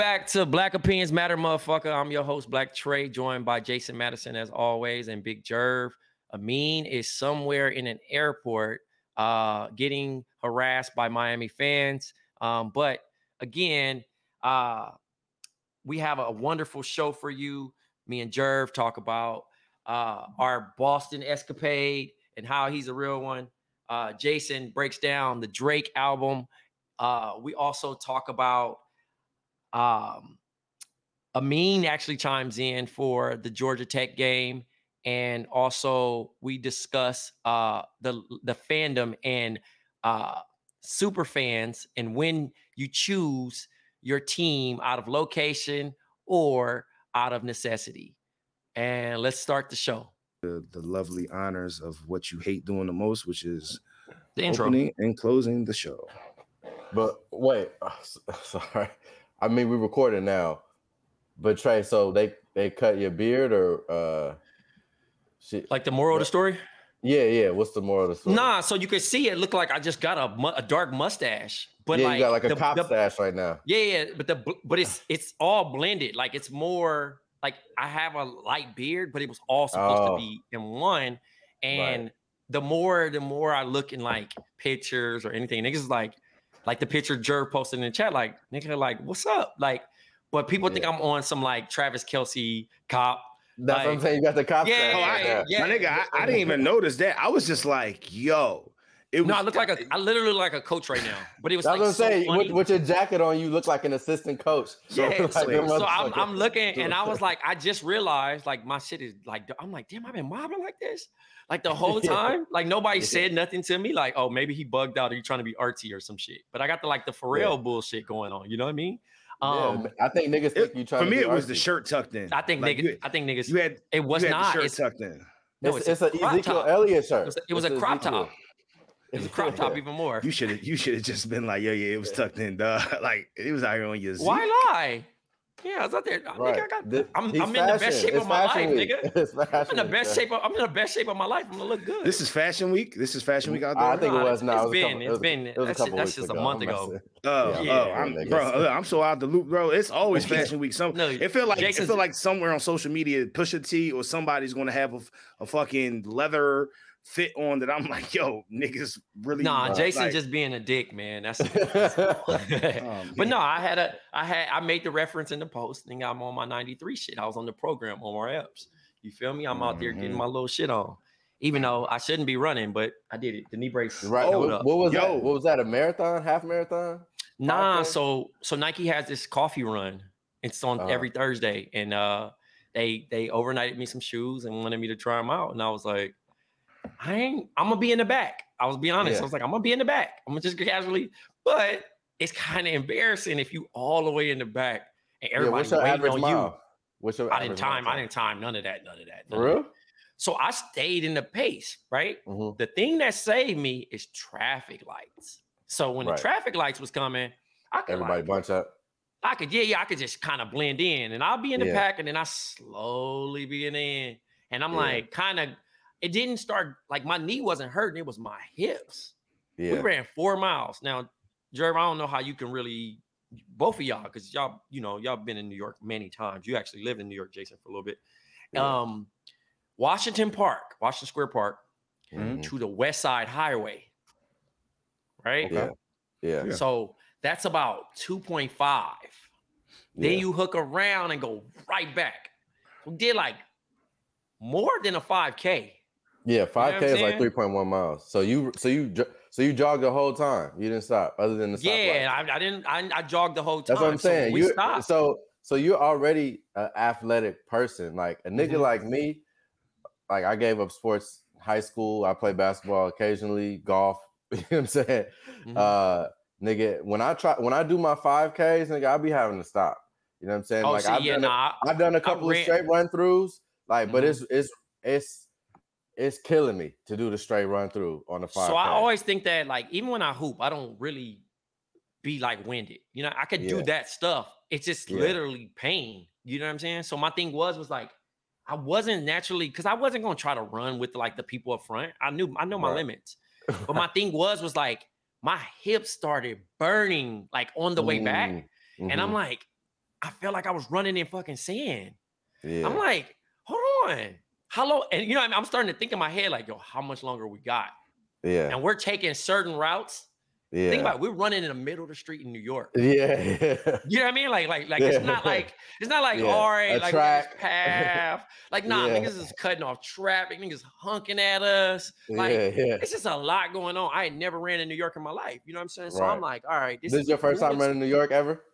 back to Black Opinions Matter, motherfucker. I'm your host, Black Trey, joined by Jason Madison as always, and Big Jerv. Amin is somewhere in an airport, uh, getting harassed by Miami fans. Um, but again, uh, we have a wonderful show for you. Me and Jerv talk about uh, our Boston escapade and how he's a real one. Uh, Jason breaks down the Drake album. Uh, we also talk about um, Amin actually chimes in for the Georgia Tech game, and also we discuss uh, the the fandom and uh, super fans, and when you choose your team out of location or out of necessity. And let's start the show. The, the lovely honors of what you hate doing the most, which is The intro. opening and closing the show. But wait, sorry. I mean, we recording now. But Trey, so they they cut your beard or uh shit? Like the moral of the story? Yeah, yeah. What's the moral of the story? Nah, so you could see it looked like I just got a, mu- a dark mustache, but yeah, like you got like a the- cop the- stash right now. Yeah, yeah, but the but it's it's all blended. Like it's more like I have a light beard, but it was all supposed Oh. to be in one. And the more the more I look in like pictures or anything, niggas is like like the picture Jer posted in the chat, like nigga, like what's up? Like, but people think I'm on some like Travis Kelce cop. That's what I'm saying. You got the cop Yeah, stash Oh, right I, yeah. my nigga, I, I didn't even notice that. I was just like, yo. It was, No, I look like a I literally look like a coach right now. But it was That's like what I'm so saying. funny. With, with your jacket on, you look like an assistant coach. So, Yeah, like, so, so I'm, I'm looking and I was like, I just realized like my shit is like, I'm like, damn, I've been mobbing like this, like the whole Yeah. time. Like nobody said nothing to me. Like, oh, maybe he bugged out Are you trying to be artsy or some shit. But I got the like the Pharrell Yeah. bullshit going on. You know what I mean? Yeah, Um, I think niggas think It- you trying for me, be it was the shirt tucked in. I think Like, niggas, you, I think niggas, you had it was you had not. the shirt It's, tucked in. no, it's, it's, it's a an crop Ezekiel top. Elliott shirt. It was, it was a crop Ezekiel. top. It was a crop top even more. You should have you should have just been like, yo, yeah, it was tucked in, duh. Like it was out here on your Zeke. Why lie? Yeah, I was out there. Nigga, I Right. got, Th- I'm, I'm in the best shape It's of my life, week. nigga. It's I'm in the best bro. shape. Of, I'm in the best shape of my life. I'm gonna look good. This is fashion week. This is fashion week out there. I think it was. No, it's it was a been- couple- it was- been- it was that's just- that's just a month ago. Oh, oh, Yeah, oh, I'm, bro, I'm so out the loop, bro. It's always fashion week. Some No, it feel like it feel like somewhere on social media, Pusha T or somebody's gonna have a, a fucking leather fit on that. I'm like, yo, niggas really. Nah, uh, Jason like- just being a dick, man. That's. Oh, but no, I had a, I had, I made the reference in the post, and I'm on my '93 shit. I was on the program on my apps. You feel me? I'm out there getting Mhm. my little shit on, even though I shouldn't be running, but I did it. The knee brace. Right. held what, was Yo. that? What was that? A marathon? Half marathon? Nah, 5K? so so Nike has this coffee run. It's on Uh-huh. every Thursday, and uh they they overnighted me some shoes and wanted me to try them out, and I was like, I ain't. I'm gonna be in the back. I was be honest. Yeah. I was like, I'm gonna be in the back. I'm gonna just casually, but it's kind of embarrassing if you all the way in the back and Yeah, everybody your waiting on mile? you. What's your I didn't time. I didn't time none of that. None of that. none For of that. real? So I stayed in the pace, right? Mhm. The thing that saved me is traffic lights. So when Right. the traffic lights was coming, I could Everybody like, bunch up. I could, yeah, yeah, I could just kind of blend in and I'll be in the Yeah. pack and then I slowly be in the end. And I'm Yeah. like, kind of, it didn't start like my knee wasn't hurting, it was my hips. Yeah. We ran four miles. Now, Jerv, I don't know how you can really, both of y'all, because y'all, you know, y'all been in New York many times. You actually lived in New York, Jason, for a little bit. Yeah. Um, Washington Park, Washington Square Park, Mhm. to the West Side Highway, right? Yeah. Yeah. Yeah. So that's about 2.5. Then Yeah. you hook around and go right back. We did like more than a 5K. Yeah, five I'm K is like three point one miles. So you so you so you jogged the whole time. You didn't stop other than the. Yeah, I, I didn't. I, I jogged the whole time. That's what I'm So saying. we you stopped. so so you're already an athletic person. Like a nigga Mhm. like me, like I gave up sports high school. I play basketball occasionally, golf. You know what I'm saying? Mhm. Uh nigga, when I try when I do my 5Ks, nigga, I'll be having to stop. You know what I'm saying? oh, like see, I've yeah, done a- nah, I've done a couple of straight run throughs, like, but Mhm. it's it's it's it's killing me to do the straight run through on the five. So I always think that like even when I hoop, I don't really be like winded. You know, I could do that stuff. It's just Yeah. literally pain. You know what I'm saying? So my thing was was like I wasn't naturally because I wasn't gonna try to run with like the people up front. I knew I know my Right. limits. But my thing was was like my hips started burning like on the way back. Mm, And I'm mhm, like, I felt like I was running in fucking sand. yeah, I'm like, hold on. How long? And you know, I'm, I'm starting to think in my head, like, yo, how much longer we got? yeah, And we're taking certain routes. yeah, Think about it, we're running in the middle of the street in New York. yeah, yeah, You know what I mean? Like, like, like it's not like it's not like Yeah, all right, a like track. path. Like, nah, Yeah. niggas is cutting off traffic, niggas honking at us. Like, yeah, yeah. it's just a lot going on. I had never ran in New York in my life. You know what I'm saying? So I'm like, all right, This, this, is your first time running New York ever?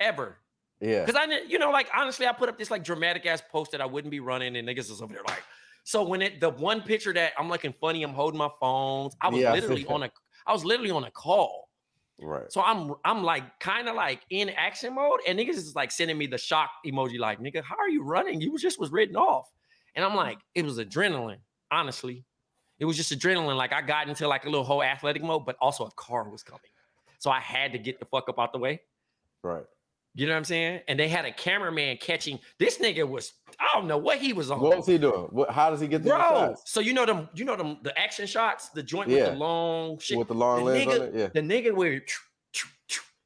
ever. Yeah, Because I, didn't- you know, like honestly, I put up this like dramatic ass post that I wouldn't be running, and niggas is over there like. So when it the one picture that I'm looking funny, I'm holding my phones. I was Yeah, literally that. on a, I was literally on a call. right. So I'm I'm like kind of like in action mode, and niggas is like sending me the shock emoji, like nigga, how are you running? You just was written off, and I'm like, it was adrenaline. Honestly, it was just adrenaline. Like I got into like a little whole athletic mode, but also a car was coming, so I had to get the fuck up out the way. Right. You know what I'm saying? And they had a cameraman catching this nigga was I don't know what he was on. What was he doing? What, how does he get the Bro, shots? so you know them, you know them, the action shots, the joint with the long shit. with the long the lens nigga, on it? Yeah. the nigga where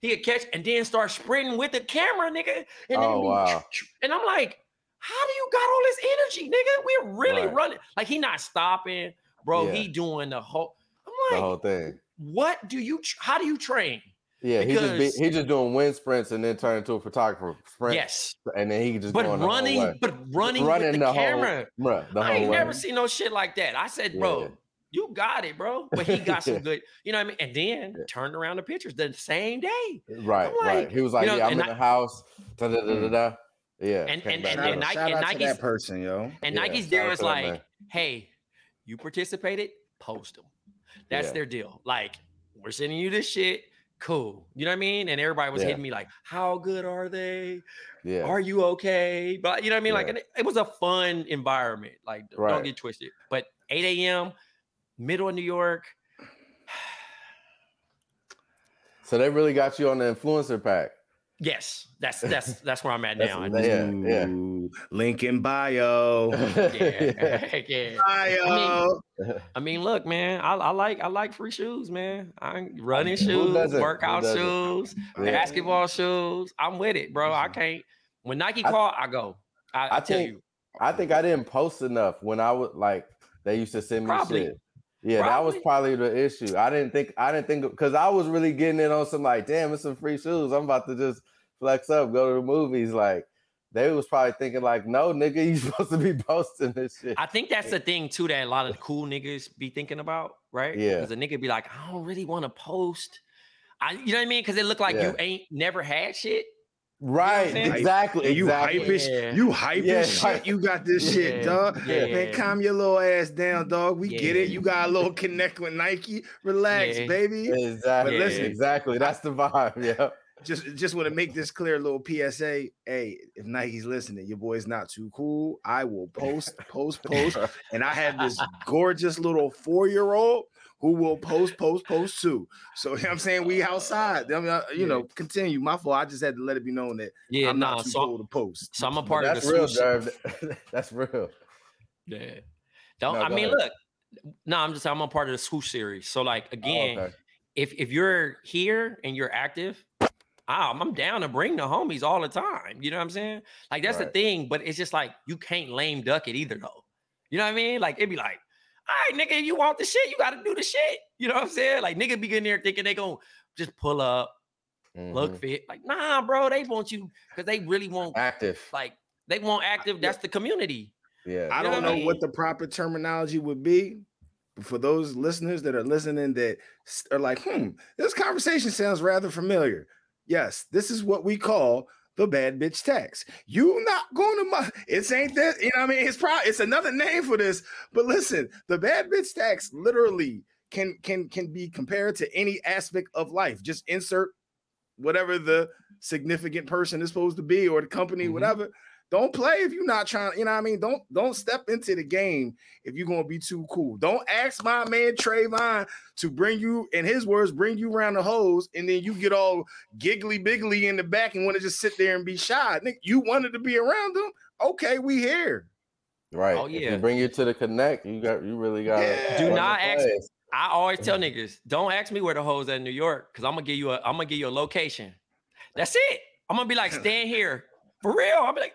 he'd catch and then start sprinting with the camera, nigga. And, Oh, wow. and I'm like, how do you got all this energy, nigga? We're really Right. running. Like he not stopping, bro. Yeah. He doing the whole. I'm like, the whole thing. what do you? How do you train? Yeah, he just because- be, he just doing wind sprints and then turn into a photographer sprint. Yes, and then he just but going the whole running, way. but running, Running with the, the whole- camera. The I ain't way. never seen no shit like that. I said, bro, Yeah. you got it, bro. But he got some good, you know what I mean? And then Yeah. turned around the pictures the same day. Right, like, right. He was like, you know, "Yeah, I'm in I- the house." Da, da, da, da, mm-hmm. da. Yeah, And- came and- and Shout, then up. out, Nike- and Nike's- that person, yo. And Yeah, Nike's shout deal out is like, man. hey, you participated, post them. That's Yeah. their deal. Like, we're sending you this shit. Cool. You know what I mean? And everybody was Yeah. hitting me like, how good are they? yeah, Are you okay? But you know what I mean? Like, Yeah. and it, it was a fun environment. Like, don't get twisted. But 8 a.m., middle of New York. so they really got you on the influencer pack. Yes, that's that's that's where I'm at now. I what Yeah, yeah. Link in bio. yeah, yeah. Bio. I mean, look, man, I, I like I like free shoes, man. I'm running shoes, workout shoes, Yeah. basketball shoes. I'm with it, bro. I can't. When Nike I- call, I go. I, I, I tell think- you, I think I didn't post enough when I was like they used to send me Probably. shit. Yeah, that was probably the issue. I didn't think I didn't think because I was really getting it on some like, damn, it's some free shoes. I'm about to just flex up, go to the movies. Like they was probably thinking like, no, nigga, you supposed to be posting this shit. I think that's the thing too that a lot of cool niggas be thinking about, right? Yeah. because a nigga be like, I don't really want to post. I, you know what I mean? Because it look like Yeah. you ain't never had shit. Right, saying? exactly. And you exactly. hype as Yeah. you hype Yeah, shit. You got this shit, Yeah, dog. yeah. Man, calm your little ass down, dog. We get it. You got a little connect with Nike. Relax, Yeah. baby. Exactly. But listen- exactly. That's the vibe. Yeah. Just just want to make this clear, little PSA. Hey, if Nike's listening, your boy's not too cool. I will post, post, post. And I have this gorgeous little four-year-old who will post, post, post too. So you know what I'm saying we outside. I mean, uh, you know, continue. My fault. I just had to let it be known that Yeah, I'm nah. not too So, cool to post. so I'm a But part of that's the real, swoosh. Derv. That's real. Yeah. Don't No, I mean ahead. look. No, I'm just I'm a part of the swoosh series. So like Oh, again, okay. if if you're here and you're active, I'm, I'm down to bring the homies all the time. You know what I'm saying? Like that's Right. the thing, but it's just like you can't lame duck it either though. You know what I mean? Like it'd be like, all right, nigga, you want the shit, you gotta do the shit. You know what I'm saying? Like nigga be getting there thinking they gonna just pull up, look Mhm. fit. Like, nah, bro, they want you because they really want active. like they want active. That's the community. Yeah. I You know don't what I know what mean? the proper terminology would be. But for those listeners that are listening that are like, hmm, this conversation sounds rather familiar. Yes, this is what we call the bad bitch tax. You not going to my it's ain't that, you know what I mean? It's probably it's another name for this. But listen, the bad bitch tax literally can can can be compared to any aspect of life. Just insert whatever the significant person is supposed to be or the company, Mhm. whatever. Don't play if you're not trying, you know what I mean? Don't don't step into the game if you're gonna be too cool. Don't ask my man Trayvon to bring you, in his words, bring you around the hose, and then you get all giggly biggly in the back and want to just sit there and be shy. Nick, you wanted to be around them. Okay, we here. Right. Oh, If yeah. you bring you to the connect, you got you really got Yeah. Do not ask- Plays. I always tell niggas, don't ask me where the hoes at in New York, because I'm gonna give you a I'm gonna give you a location. That's it. I'm gonna be like, stand here. For real. I'm like,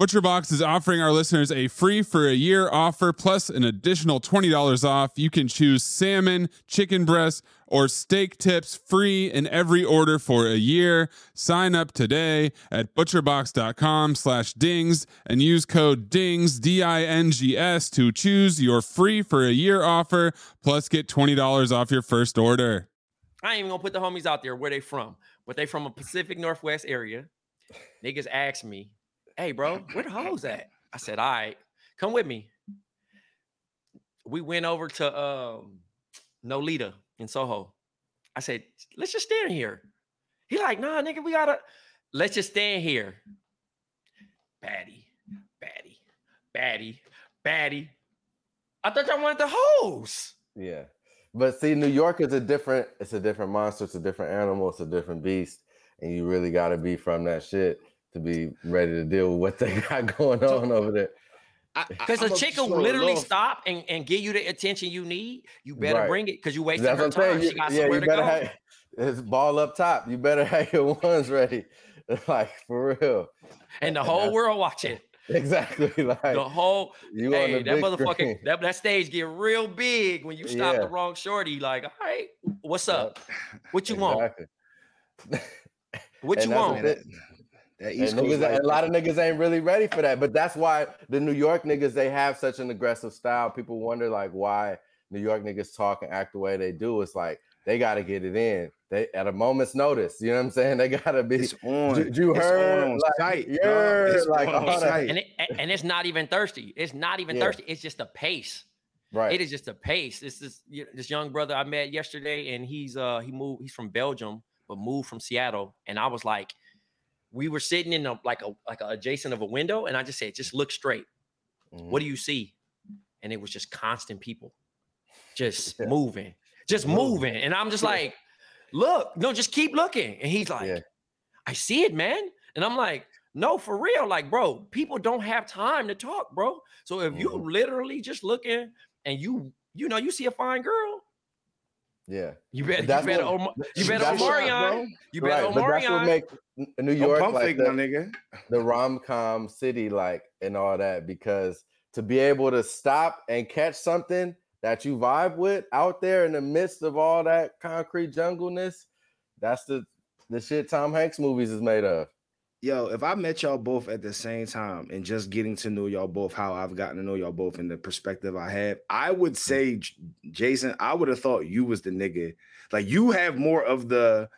ButcherBox is offering our listeners a free for a year offer plus an additional $20 off. You can choose salmon, chicken breast, or steak tips free in every order for a year. Sign up today at butcherbox.com slash dings and use code DINGS, D-I-N-G-S to choose your free for a year offer plus get $20 off your first order. I ain't even gonna put the homies out there where they from, but they from a Pacific Northwest area. Niggas asked me, hey bro, where the hoes at? I said, all right, come with me. We went over to um Nolita in Soho. I said, let's just stand here. He like, nah, nigga, we gotta let's just stand here. Batty, batty, batty, batty. I thought y'all wanted the hoes. Yeah. But see, New York is a different, it's a different monster, it's a different animal, it's a different beast. And you really gotta be from that shit to be ready to deal with what they got going on over there. Because a- chick will literally love- stop and, and give you the attention you need. You better Right. bring it because you wasting That's her what saying. time. You, She got yeah, somewhere you to better go. have it's ball up top. You better have your ones ready. Like for real. and the whole that's- world watching. Exactly. Like The whole you on hey, the that motherfucking that, that stage get real big when you stop the wrong shorty. Like, all right, what's up? What you want? What you that's want? Man, that, that And niggas, life- a lot of niggas ain't really ready for that. But that's why the New York niggas they have such an aggressive style. People wonder like why New York niggas talk and act the way they do. It's like they got to get it in. They at a moment's notice. You know what I'm saying? They got to be. It's on. You, you It's heard? on like, site, yeah, It's like on all and it, and it's not even thirsty. It's not even Yeah. thirsty. It's just a pace. right. It is just a pace. This is this young brother I met yesterday, and he's uh he moved. He's from Belgium, but moved from Seattle. And I was like, we were sitting in a like a like a adjacent of a window, and I just said, just look straight. Mhm. What do you see? And it was just constant people, just Yeah. moving, just Moving. And I'm just like, look, no, just keep looking. And he's like, Yeah. I see it, man. And I'm like, no, for real. Like, bro, people don't have time to talk, bro. So if you Mhm. literally just looking and you, you know, you see a fine girl, Yeah. you better, you That's what- Omar, you better that's what- you better Right. But that's what make New York like fake, the, the rom com city, like and all that, because to be able to stop and catch something that you vibe with out there in the midst of all that concrete jungleness, that's the the shit Tom Hanks movies is made of. Yo, if I met y'all both at the same time and just getting to know y'all both, how I've gotten to know y'all both and the perspective I have, I would mm-hmm. say, J- Jason, I would have thought you was the nigga. Like you have more of the,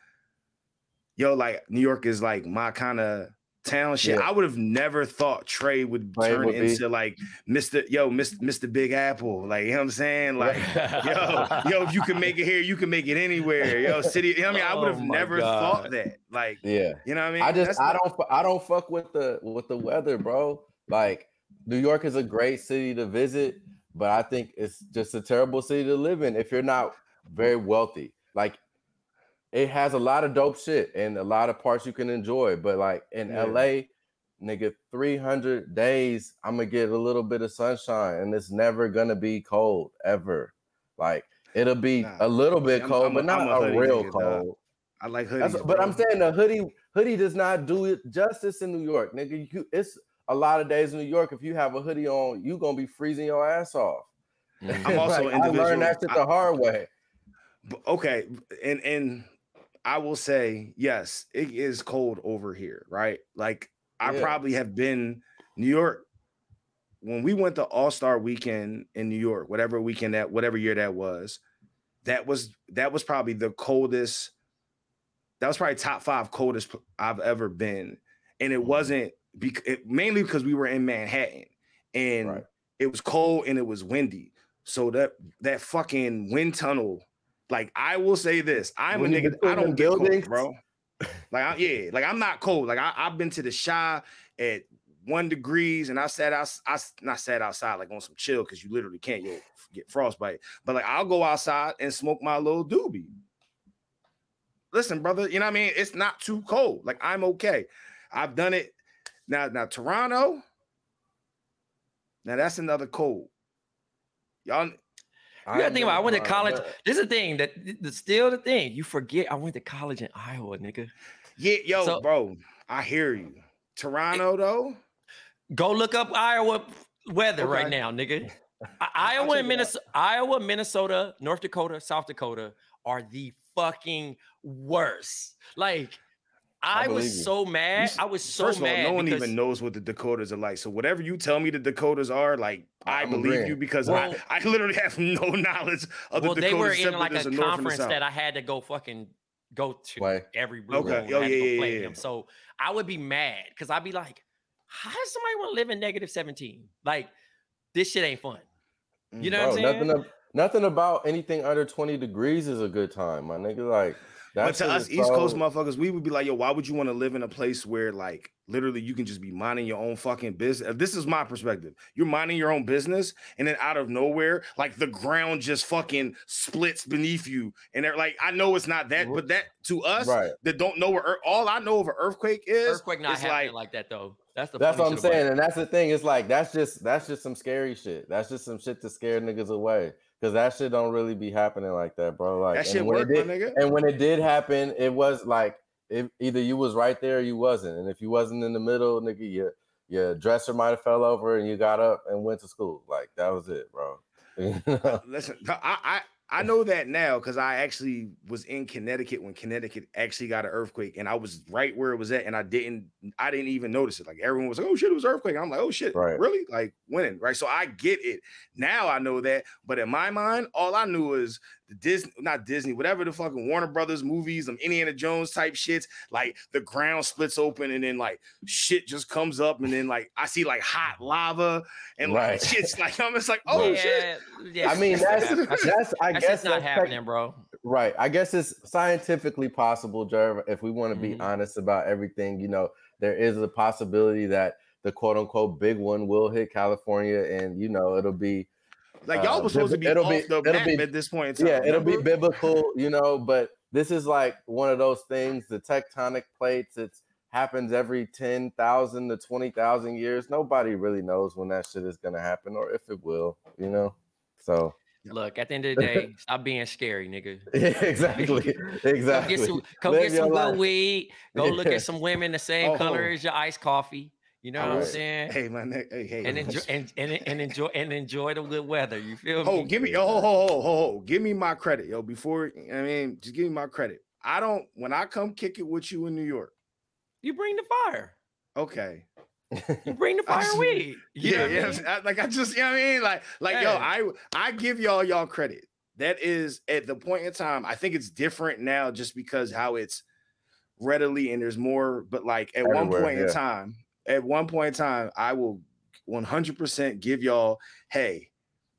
yo, like New York is like my kind of town shit. Yeah. I would have never thought Trey would Trey turn would be- into like Mr. Yo, Mr. Mr. Big Apple. Like, you know what I'm saying? Like, yo, yo, if you can make it here, you can make it anywhere. Yo, city. You know what I mean, I would oh have Oh never God. thought that. Like, Yeah. you know what I mean? I just That's I don't I don't fuck with the with the weather, bro. Like New York is a great city to visit, but I think it's just a terrible city to live in if you're not very wealthy. Like it has a lot of dope shit and a lot of parts you can enjoy, but like in Yeah. LA, nigga, 300 days, I'm gonna get a little bit of sunshine and it's never gonna be cold ever. Like it'll be Nah. a little bit I'm- cold, I'm but not a a, real nigga, dog. cold. I like hoodies. That's, but I'm saying the hoodie hoodie does not do it justice in New York, nigga. You, it's a lot of days in New York. If you have a hoodie on, you gonna be freezing your ass off. Mhm. I'm also Like, I learned that shit I- the hard way. Okay, and and I will say yes, it is cold over here, right? Like I Yeah. probably have been New York when we went to All Star Weekend in New York, whatever weekend that whatever year that was. That was that was probably the coldest. That was probably top five coldest I've ever been, and it mm-hmm. wasn't bec- it, mainly because we were in Manhattan and Right. it was cold and it was windy. So that that fucking wind tunnel, like I will say this, I'm When a nigga. I don't get cold, bro. Like I, yeah, like I'm not cold. Like I, I've been to the Chi at one degrees, and I sat out. I not sat outside like on some chill because you literally can't you'll get frostbite. But like I'll go outside and smoke my little doobie. Listen, brother, you know what I mean? It's not too cold. Like I'm okay. I've done it. Now, now Toronto. Now that's another cold. Y'all, You gotta think about. it, I went to college. This is the thing that that's still the thing. You forget I went to college in Iowa, nigga. yeah, yo, So- bro. I hear you. Toronto though. Go look up Iowa weather right now, nigga. Iowa and. Minnesota, Iowa, Minnesota, North Dakota, South Dakota are the fucking worst. Like, I, I was believe you. so You mad. s- I was so First of all, mad. no one even knows what the Dakotas are like. So whatever you tell me the Dakotas are, like I I'm believe you because Well- I, I literally have no knowledge of well, the they were in like a the North and the conference that I had to go fucking go to Play. every blue Okay. moon. Oh, to yeah, go yeah, yeah, yeah. So I would be mad because I'd be like, how does somebody want to live in negative 17? Like, this shit ain't fun. Mm, You know Bro, what I'm saying? nothing, ab- nothing about anything under 20 degrees is a good time, my nigga. Like But to us East Coast motherfuckers, we would be like, yo, why would you want to live in a place where like literally you can just be minding your own fucking business? Uh, this is my perspective. You're minding your own business, and then out of nowhere, like the ground just fucking splits beneath you. And they're like, I know it's not that, but that to us Right. that don't know where all I know of an earthquake is Earthquake not it's happening like, like, that though. That's the That's what I'm saying, it. and that's the thing. It's like that's just that's just some scary shit. That's just some shit to scare niggas away. Cause that shit don't really be happening like that, bro. Like that and shit when it my did- nigga. And when it did happen, it was like if either you was right there or you wasn't. And if you wasn't in the middle, nigga, your your dresser might have fell over and you got up and went to school. Like that was it, bro. You know? Listen, I I I know that now because I actually was in Connecticut when Connecticut actually got an earthquake, and I was right where it was at, and I didn't I didn't even notice it. Like everyone was like, "Oh shit, it was an earthquake." I'm like, "Oh shit, Right. really?" Like when, right? So I get it now. I know that, but in my mind, all I knew is the Disney, not Disney, whatever the fucking Warner Brothers movies, some Indiana Jones type shits. Like the ground splits open and then like shit just comes up, and then like I see like hot lava and like Right. shit's like I'm just like, oh shit. yeah, yeah, I mean, that's, that's that's, that's I that's guess just not that's tech- happening, bro. Right. I guess it's scientifically possible, Jerv, if we want to be Mhm. honest about everything. You know, there is a possibility that the quote unquote big one will hit California and, you know, it'll be, Like y'all Uh, was supposed to be it'll off be- the it'll map be- at this point in time. yeah, it'll be biblical, you know, but this is like one of those things, the tectonic plates, it's happens every 10,000 to 20,000 years. Nobody really knows when that shit is going to happen or if it will, you know? So, Look, at the end of the day, stop being scary, nigga. exactly. Come Exactly. get some, come Live get your some life. weed. Go look at some women the same Oh, color oh. as your iced coffee. You know what I'm saying? Hey, my neck. Hey, hey. and enjoy and, and, and enjoy and enjoy the good weather. You feel oh, me? Oh, give me, oh, ho, ho, ho, ho, ho. give me my credit, yo. Before, I mean, just give me my credit. I don't, when I come kick it with you in New York, You bring the fire. okay. You bring the fire just- weed. You know yeah, I yeah. mean? I- Like I just, you know what I mean? Like, like, yo, I I give y'all y'all credit. That is at the point in time. I think it's different now just because how it's readily and there's more, but like at one Everywhere, point in time, at one point in time, I will 100% give y'all, hey,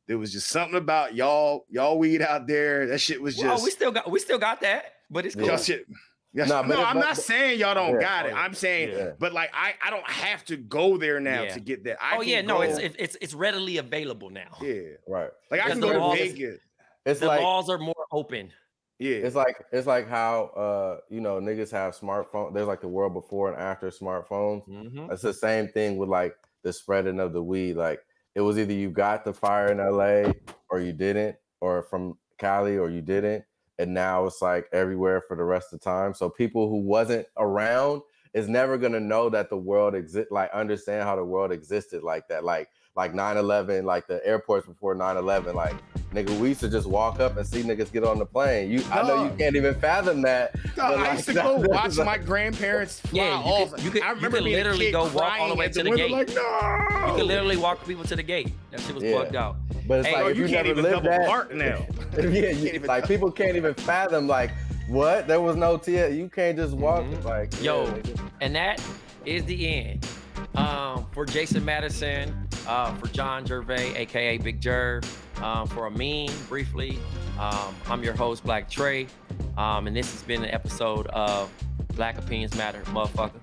there was just something about y'all, y'all weed out there. That shit was Well, just we still got we still got that, but it's cool. y'all shit. Yes. Nah, no, but it- I'm but- not saying y'all don't Yeah. got it. Oh. I'm saying, Yeah. but like I, I don't have to go there now Yeah. to get that. I oh yeah, no, it's go- it- it's it's readily available now. yeah. right. Like I can go to laws- Vegas. It's The like laws are more open. Yeah. it's like it's like how uh you know niggas have smartphone. There's like the world before and after smartphones. Mhm. It's the same thing with like the spreading of the weed. Like it was either you got the fire in LA or you didn't, or from Cali or you didn't. And now it's like everywhere for the rest of the time. So people who wasn't around is never gonna know that the world exist like understand how the world existed like that. Like like 9-11, like the airports before 9-11, like nigga, we used to just walk up and see niggas get on the plane. You I know you can't even fathom that. Dog, but I like, used to go watch like- my grandparents fly Yeah, you off. could- you could- I you remember could being a literally kid go walk all the way to the window gate. Like, no. You can literally walk people to the gate. That shit was Yeah. bugged out. But it's Hey, like Bro, if you you, can't never even lived double that, park now. yeah, you, like people can't even fathom like what there was no T. You can't just walk Mhm. like Yo. yeah. And that is the end. Um, for Jason Madison, uh, for John Jervay, aka Big Jerv, um, for Amin, briefly. Um, I'm your host, Black Trey. Um, and this has been an episode of Black Opinions Matter, motherfucker.